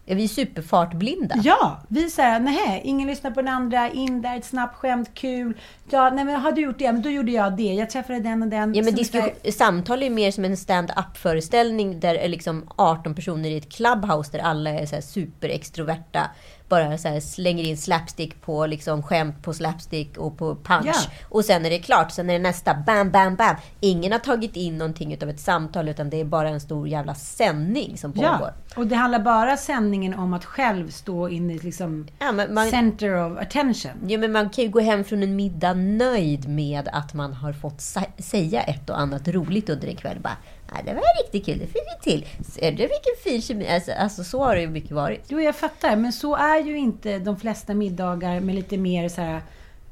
Speaker 2: Ja, vi är superfartblinda.
Speaker 1: Ja! Vi säger nej, ingen lyssnar på den andra, in där, ett snabbt skämt, kul. Ja, nej men har du gjort det? Men då gjorde jag det. Jag träffade den och den.
Speaker 2: Ja, men
Speaker 1: är
Speaker 2: diskussion, samtal är mer som en stand-up föreställning där det är liksom 18 personer i ett clubhouse där alla är så superextroverta. Bara så slänger in slapstick på liksom skämt på slapstick och på punch.
Speaker 1: Ja.
Speaker 2: Och sen är det klart. Sen är det nästa. Bam, bam, bam. Ingen har tagit in någonting utav ett samtal utan det är bara en stor jävla sändning som pågår.
Speaker 1: Ja, och det handlar bara sändningen om att själv stå in i liksom
Speaker 2: Ja, man,
Speaker 1: center of attention.
Speaker 2: Ja, men man kan ju gå hem från en middag nöjd med att man har fått säga ett och annat roligt under en kväll. Bara, "Ja, det var riktigt kul, det fick vi till. Ser du vilken fin kemi? Alltså, alltså så har det ju mycket varit.
Speaker 1: Jo, jag fattar. Men så är ju inte de flesta middagar med lite mer så här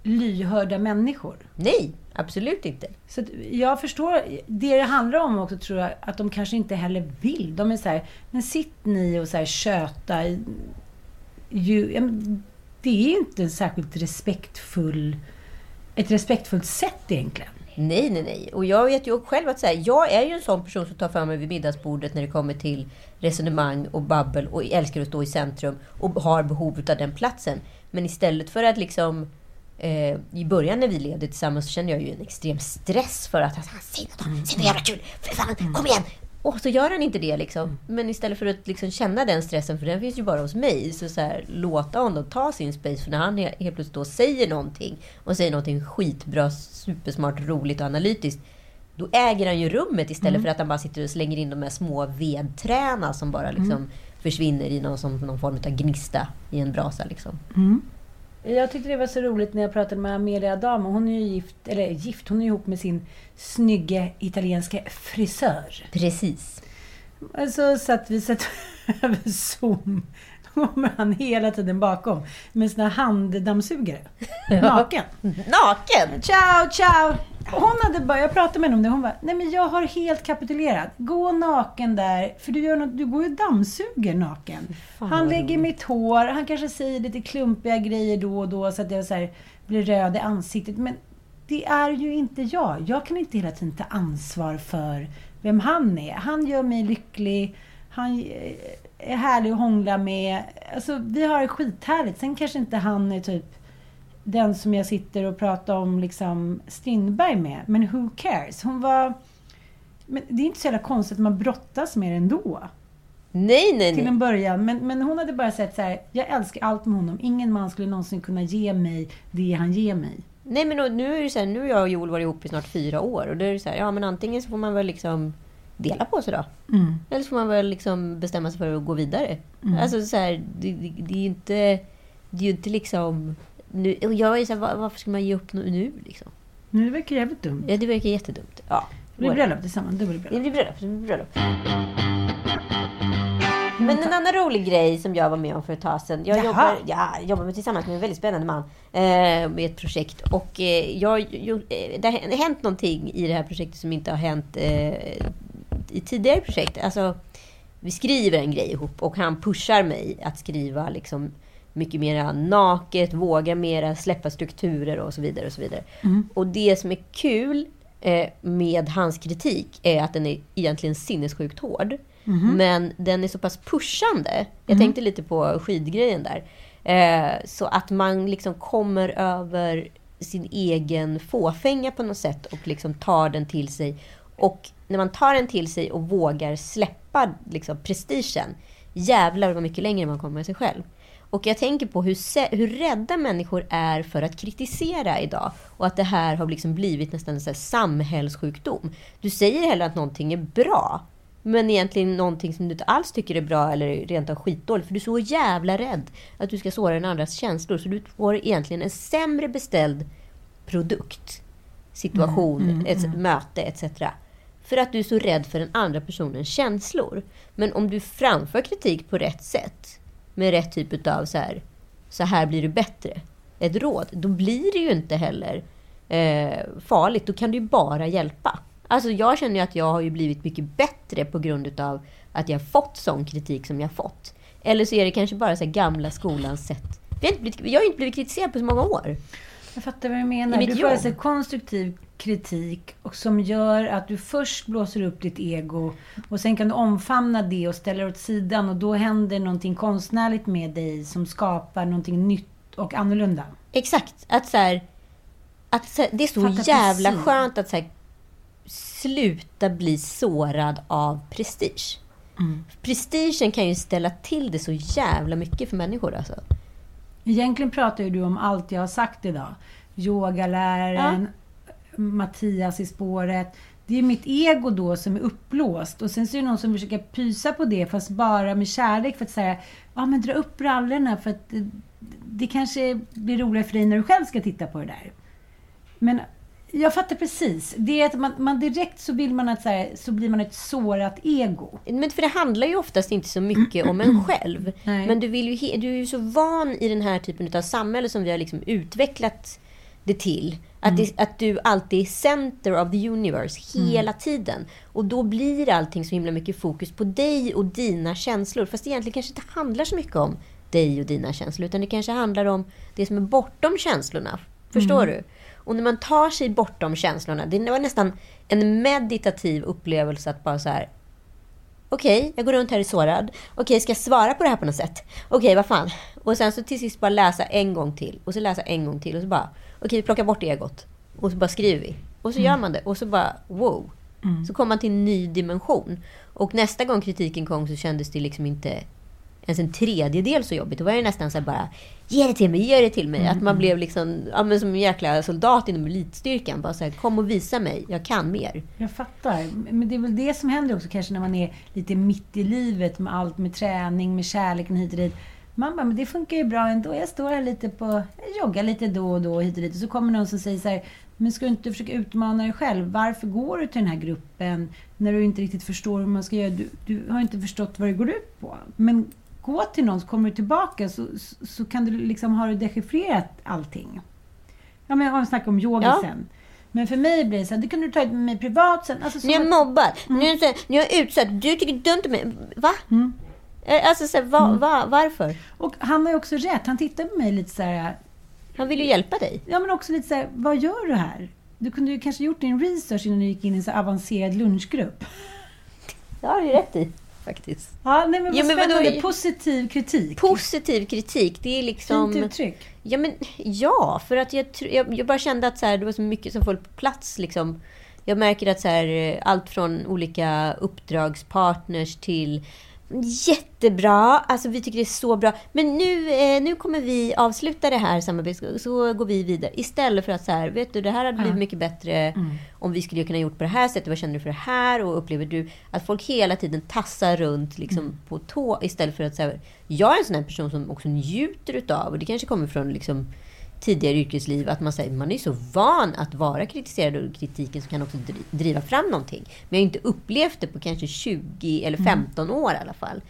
Speaker 1: lyhörda människor.
Speaker 2: Nej, absolut inte.
Speaker 1: Så jag förstår, det det handlar om också tror jag, att de kanske inte heller vill. De är så här, men sitt ni och så här köta. Ju, det är ju inte en särskilt respektfull, ett respektfullt sätt egentligen.
Speaker 2: Nej, nej, nej. Och jag vet ju själv att så här, jag är ju en sån person som tar för mig vid middagsbordet när det kommer till resonemang och babbel och älskar att stå i centrum och har behov av den platsen. Men istället för att liksom eh, i början när vi levde tillsammans så kände jag ju en extrem stress för att säg något, då, säg något jävla kul, för fan, kom igen! Och så gör han inte det liksom. Men istället för att liksom känna den stressen, för den finns ju bara hos mig, så, så här, låta honom ta sin space. För när han he- helt plötsligt då säger någonting och säger någonting skitbra, supersmart, roligt och analytiskt. Då äger han ju rummet istället för att han bara sitter och slänger in de här små vedträna som bara liksom försvinner i någon, som, någon form av gnista i en brasa. Liksom.
Speaker 1: Jag tyckte det var så roligt när jag pratade med Amelia Adamo. Hon är ju gift, eller gift, hon är ihop med sin snygge italienska frisör.
Speaker 2: Precis.
Speaker 1: Så att vi sätter över Zoom. Då kommer han hela tiden bakom med sina handdammsugare. Naken.
Speaker 2: Naken!
Speaker 1: Ciao, ciao! Hon hade bara, jag pratade med henne om det, hon bara, nej men jag har helt kapitulerat. Gå naken där, för du, gör något, du går ju och dammsuger naken.
Speaker 2: fan
Speaker 1: Han lägger mitt hår, han kanske säger lite klumpiga grejer då och då så att jag så här, blir röd i ansiktet. Men det är ju inte jag. Jag kan inte hela tiden ta ansvar för vem han är. Han gör mig lycklig. Han eh, är härlig att hångla med. Alltså, vi har det skithärligt. Sen kanske inte han är typ den som jag sitter och pratar om liksom Strindberg med. Men who cares? Hon var... Men det är inte så jävla konstigt att man brottas med det ändå.
Speaker 2: Nej, nej,
Speaker 1: Till
Speaker 2: nej.
Speaker 1: en början. Men, men hon hade bara sett så här. Jag älskar allt med honom. Ingen man skulle någonsin kunna ge mig det han ger mig.
Speaker 2: Nej, men nu är det så här, nu har jag och Joel varit ihop i snart fyra år. Och då är det så här, ja men antingen så får man väl liksom dela på sig då.
Speaker 1: Mm.
Speaker 2: Eller så får man väl liksom bestämma sig för att gå vidare. Alltså så här, det, det, det är ju inte... Det är ju inte liksom... Nu, och jag är så här, var- varför ska man ge upp nu? liksom?
Speaker 1: Nu det verkar jävligt dumt.
Speaker 2: Ja, det verkar jättedumt. Ja.
Speaker 1: Det blir bröllop tillsammans. Dubbelbröllop.
Speaker 2: Det blir bröllop. Det blir bröllop. Men en annan rolig grej som jag var med om för ett tag sedan. Jag
Speaker 1: Jaha.
Speaker 2: jobbar, ja, jag jobbar med, tillsammans med en väldigt spännande man eh, med ett projekt. Och eh, jag, jo, eh, det har hänt någonting i det här projektet som inte har hänt eh, i tidigare projekt. Alltså, vi skriver en grej ihop och han pushar mig att skriva liksom mycket mer naket, våga mera, släppa strukturer och så vidare. Och så vidare. Och det som är kul eh, med hans kritik är att den är egentligen sinnessjukt hård. Men den är så pass pushande. Jag tänkte lite på skidgrejen där. Eh, så att man liksom kommer över sin egen fåfänga på något sätt och liksom tar den till sig. Och när man tar den till sig och vågar släppa liksom, prestigen, jävlar vad mycket längre man kommer med sig själv. Och jag tänker på hur, hur rädda människor är för att kritisera idag. Och att det här har liksom blivit nästan en så samhällssjukdom. Du säger hellre att någonting är bra. Men egentligen någonting som du inte alls tycker är bra eller rent av skitdåligt. För du är så jävla rädd att du ska såra den andras känslor. Så du får egentligen en sämre beställd produkt, situation, ett möte etc. För att du är så rädd för den andra personens känslor. Men om du framför kritik på rätt sätt, med rätt typ av så här, så här blir du bättre, ett råd, då blir det ju inte heller eh, farligt. Då kan du ju bara hjälpa. Alltså jag känner ju att jag har ju blivit mycket bättre på grund av att jag har fått sån kritik som jag har fått. Eller så är det kanske bara så här gamla skolans sätt. Jag har inte blivit, jag har inte blivit kritiserad på så många år.
Speaker 1: Jag fattar vad du menar.
Speaker 2: I
Speaker 1: Du får alltså konstruktiv kritik och som gör att du först blåser upp ditt ego och sen kan du omfamna det och ställa det åt sidan och då händer någonting konstnärligt med dig som skapar någonting nytt och annorlunda.
Speaker 2: Exakt. Att så här, att så här, det är så
Speaker 1: Fattar
Speaker 2: jävla
Speaker 1: precis.
Speaker 2: skönt att så här, sluta bli sårad av prestige. Prestigen kan ju ställa till det så jävla mycket för människor alltså.
Speaker 1: Egentligen pratar ju du om allt jag har sagt idag. Yogaläraren, Mattias i spåret. Det är mitt ego då som är uppblåst. Och sen så är det någon som försöker pysa på det, fast bara med kärlek. För att säga, ja men dra upp brallorna för att det, det kanske blir roligare för dig när du själv ska titta på det där. Men jag fattar precis. Det är att man, man direkt så vill man att så, här, så blir man ett sårat ego.
Speaker 2: Men för det handlar ju oftast inte så mycket om en själv.
Speaker 1: Nej.
Speaker 2: Men du, vill ju, du är ju så van i den här typen av samhälle som vi har liksom utvecklat det till. Att, det, att du alltid är center of the universe hela tiden. Och då blir allting så himla mycket fokus på dig och dina känslor. Fast det egentligen kanske inte handlar så mycket om dig och dina känslor. Utan det kanske handlar om det som är bortom känslorna. Förstår du? Och när man tar sig bortom känslorna. Det var nästan en meditativ upplevelse att bara så här Okej, jag går runt här är sårad. Okej, ska jag svara på det här på något sätt? Okej, vad fan. Och sen så till sist bara läsa en gång till. Och så läsa en gång till. Och så bara, okej, vi plockar bort egot. Och så bara skriver vi. Och så gör man det. Och så bara, wow. Så kommer man till en ny dimension. Och nästa gång kritiken kom så kändes det liksom inte ens en tredjedel så jobbigt. Då var det nästan så här bara, ge det till mig, ge det till mig. Att man blev liksom, ja, men som en jäkla soldat inom elitstyrkan. Bara så här, kom och visa mig, jag kan mer.
Speaker 1: Jag fattar. Men det är väl det som händer också kanske när man är lite mitt i livet med allt med träning, med kärleken hit och dit. Man bara, men det funkar ju bra ändå. Jag står här lite på, jag joggar lite då och då hit och dit. Och så kommer någon som säger så här, men ska du inte försöka utmana dig själv? Varför går du till den här gruppen när du inte riktigt förstår hur man ska göra? Du, du har inte förstått vad det går ut på. Men gå till någon så kommer du tillbaka så, så, så kan du liksom, har du dechiffrerat allting. Ja, men jag snackar om yoga
Speaker 2: Ja.
Speaker 1: sen. Men för mig blir det så här, det kan du ta med mig privat sen. Alltså, som
Speaker 2: Ni har
Speaker 1: att-
Speaker 2: mobbat, ni har, så här- ni har utsatt, du tycker dumt om mig. Va? Eh, Alltså, så här, va, va, varför?
Speaker 1: Och han har ju också rätt. Han tittar på mig lite så här,
Speaker 2: Han vill ju hjälpa dig.
Speaker 1: ja men också lite så här, vad gör du här? Du kunde ju kanske gjort din research innan du gick in i en så avancerad lunchgrupp.
Speaker 2: Det har du ju rätt i, faktiskt.
Speaker 1: Ja, nej men vad
Speaker 2: Ja, men vadå?
Speaker 1: spännande. Positiv kritik.
Speaker 2: Positiv kritik, det är liksom...
Speaker 1: Fint uttryck.
Speaker 2: Ja, men ja, för att jag, jag, jag bara kände att så här, det var så mycket som föll på plats. Liksom. Jag märker att så här, allt från olika uppdragspartners till Jättebra! Alltså vi tycker det är så bra. Men nu, eh, nu kommer vi avsluta det här samarbetet, så går vi vidare. Istället för att så här, vet du, det här hade blivit mycket bättre om vi skulle kunna gjort på det här sättet. Vad känner du för det här? Och upplever du att folk hela tiden tassar runt liksom, på tå istället för att så här, Jag är en sån här person som också njuter utav, och det kanske kommer från liksom, tidigare yrkesliv, att man säger man är så van att vara kritiserad och kritiken som kan också dri- driva fram någonting. Men jag har inte upplevt det på kanske 20 eller 15 år i alla fall.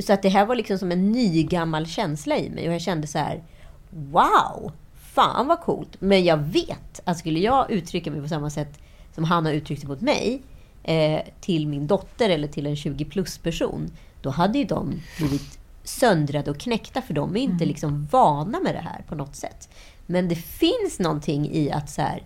Speaker 2: Så att det här var liksom som en ny gammal känsla i mig och jag kände så här: Wow! Fan vad coolt! Men jag vet att skulle jag uttrycka mig på samma sätt som han har uttryckt sig mot mig eh, till min dotter eller till en 20 plus person, då hade ju de blivit söndrade och knäckta för de är inte liksom vana med det här på något sätt. Men det finns någonting i att så här,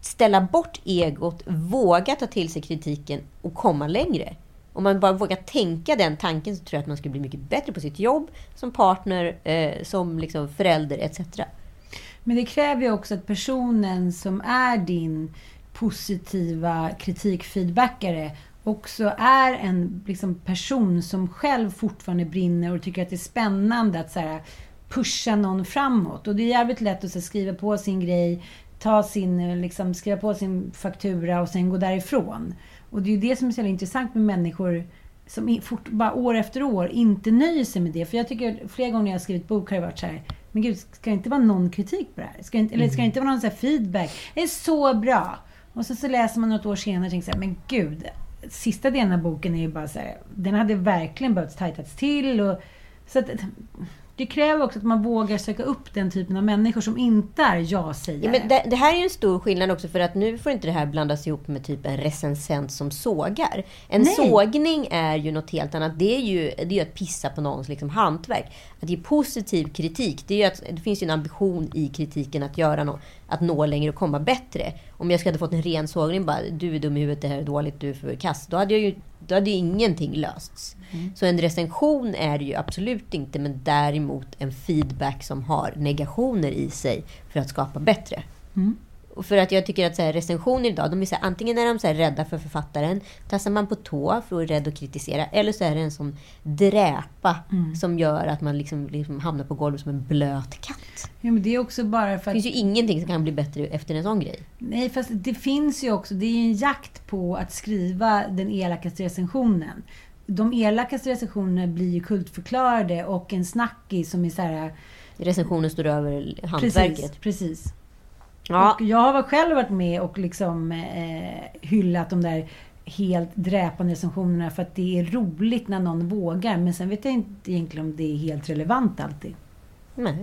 Speaker 2: ställa bort egot, våga ta till sig kritiken och komma längre. Om man bara vågar tänka den tanken så tror jag att man skulle bli mycket bättre på sitt jobb, som partner, eh, som liksom förälder etc.
Speaker 1: Men det kräver ju också att personen som är din positiva kritikfeedbackare också är en liksom, person som själv fortfarande brinner och tycker att det är spännande att så här, pusha någon framåt. Och det är jävligt lätt att så här, skriva på sin grej, ta sin, liksom, skriva på sin faktura och sen gå därifrån. Och det är ju det som är så intressant med människor som fort, bara år efter år inte nöjer sig med det. För jag tycker flera gånger när jag har skrivit bok har det varit så här, men gud, ska det inte vara någon kritik på det här? Ska det inte, eller ska det inte vara någon så feedback? Det är så bra! Och så, så läser man något år senare och tänker så här, men gud. Sista delen av boken är ju bara så här, den hade verkligen behövt tajtats till. Och, så att, det kräver också att man vågar söka upp den typen av människor som inte är ja-sägare.
Speaker 2: Ja, men det, det, här är ju en stor skillnad också för att nu får inte det här blandas ihop med typ en recensent som sågar. En
Speaker 1: Nej.
Speaker 2: sågning är ju något helt annat. Det är ju, det är ju att pissa på någons liksom hantverk. Att ge positiv kritik, det, är ju att, det finns ju en ambition i kritiken att göra något, att nå längre och komma bättre. Om jag skulle hade fått en ren sågning bara, du är dum i huvudet, det här är dåligt, du är för kass. Då hade jag ju då hade ju ingenting lösts. Så en recension är det ju absolut inte, men däremot en feedback som har negationer i sig för att skapa bättre. Och för att jag tycker att så här, recensioner idag, de är så här, antingen är de så här rädda för författaren, tassar man på tå för att vara rädd att kritisera, eller så är det en sån dräpa som gör att man liksom, liksom hamnar på golvet som en blöt katt.
Speaker 1: Ja, men det är också bara för
Speaker 2: Det
Speaker 1: att...
Speaker 2: finns ju ingenting som kan bli bättre efter en sån grej.
Speaker 1: Nej, fast det finns ju också, det är ju en jakt på att skriva den elakaste recensionen. De elakaste recensionerna blir ju kultförklarade och en snackis som är så här...
Speaker 2: Recensionen står över hantverket.
Speaker 1: Precis, precis.
Speaker 2: Ja.
Speaker 1: Och jag har själv varit med och liksom eh, hyllat de där helt dräpande recensionerna för att det är roligt när någon vågar. Men sen vet jag inte egentligen om det är helt relevant alltid.
Speaker 2: Nej.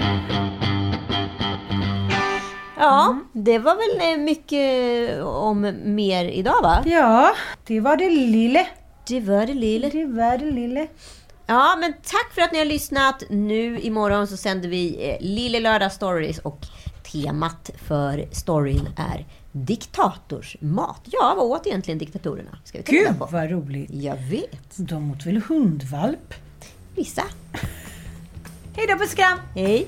Speaker 2: Ja, det var väl eh, mycket om mer idag va?
Speaker 1: Ja, det var det lille.
Speaker 2: Det var det lille.
Speaker 1: Det var det lille.
Speaker 2: Ja, men tack för att ni har lyssnat. Nu imorgon så sänder vi eh, Lille Lördag Stories och temat för storyn är diktatorsmat. Ja, vad åt egentligen diktatorerna? Ska vi
Speaker 1: Gud
Speaker 2: på?
Speaker 1: vad roligt.
Speaker 2: Jag vet.
Speaker 1: De åt väl hundvalp?
Speaker 2: Vissa.
Speaker 1: Hej då, puss och kram!
Speaker 2: Hej.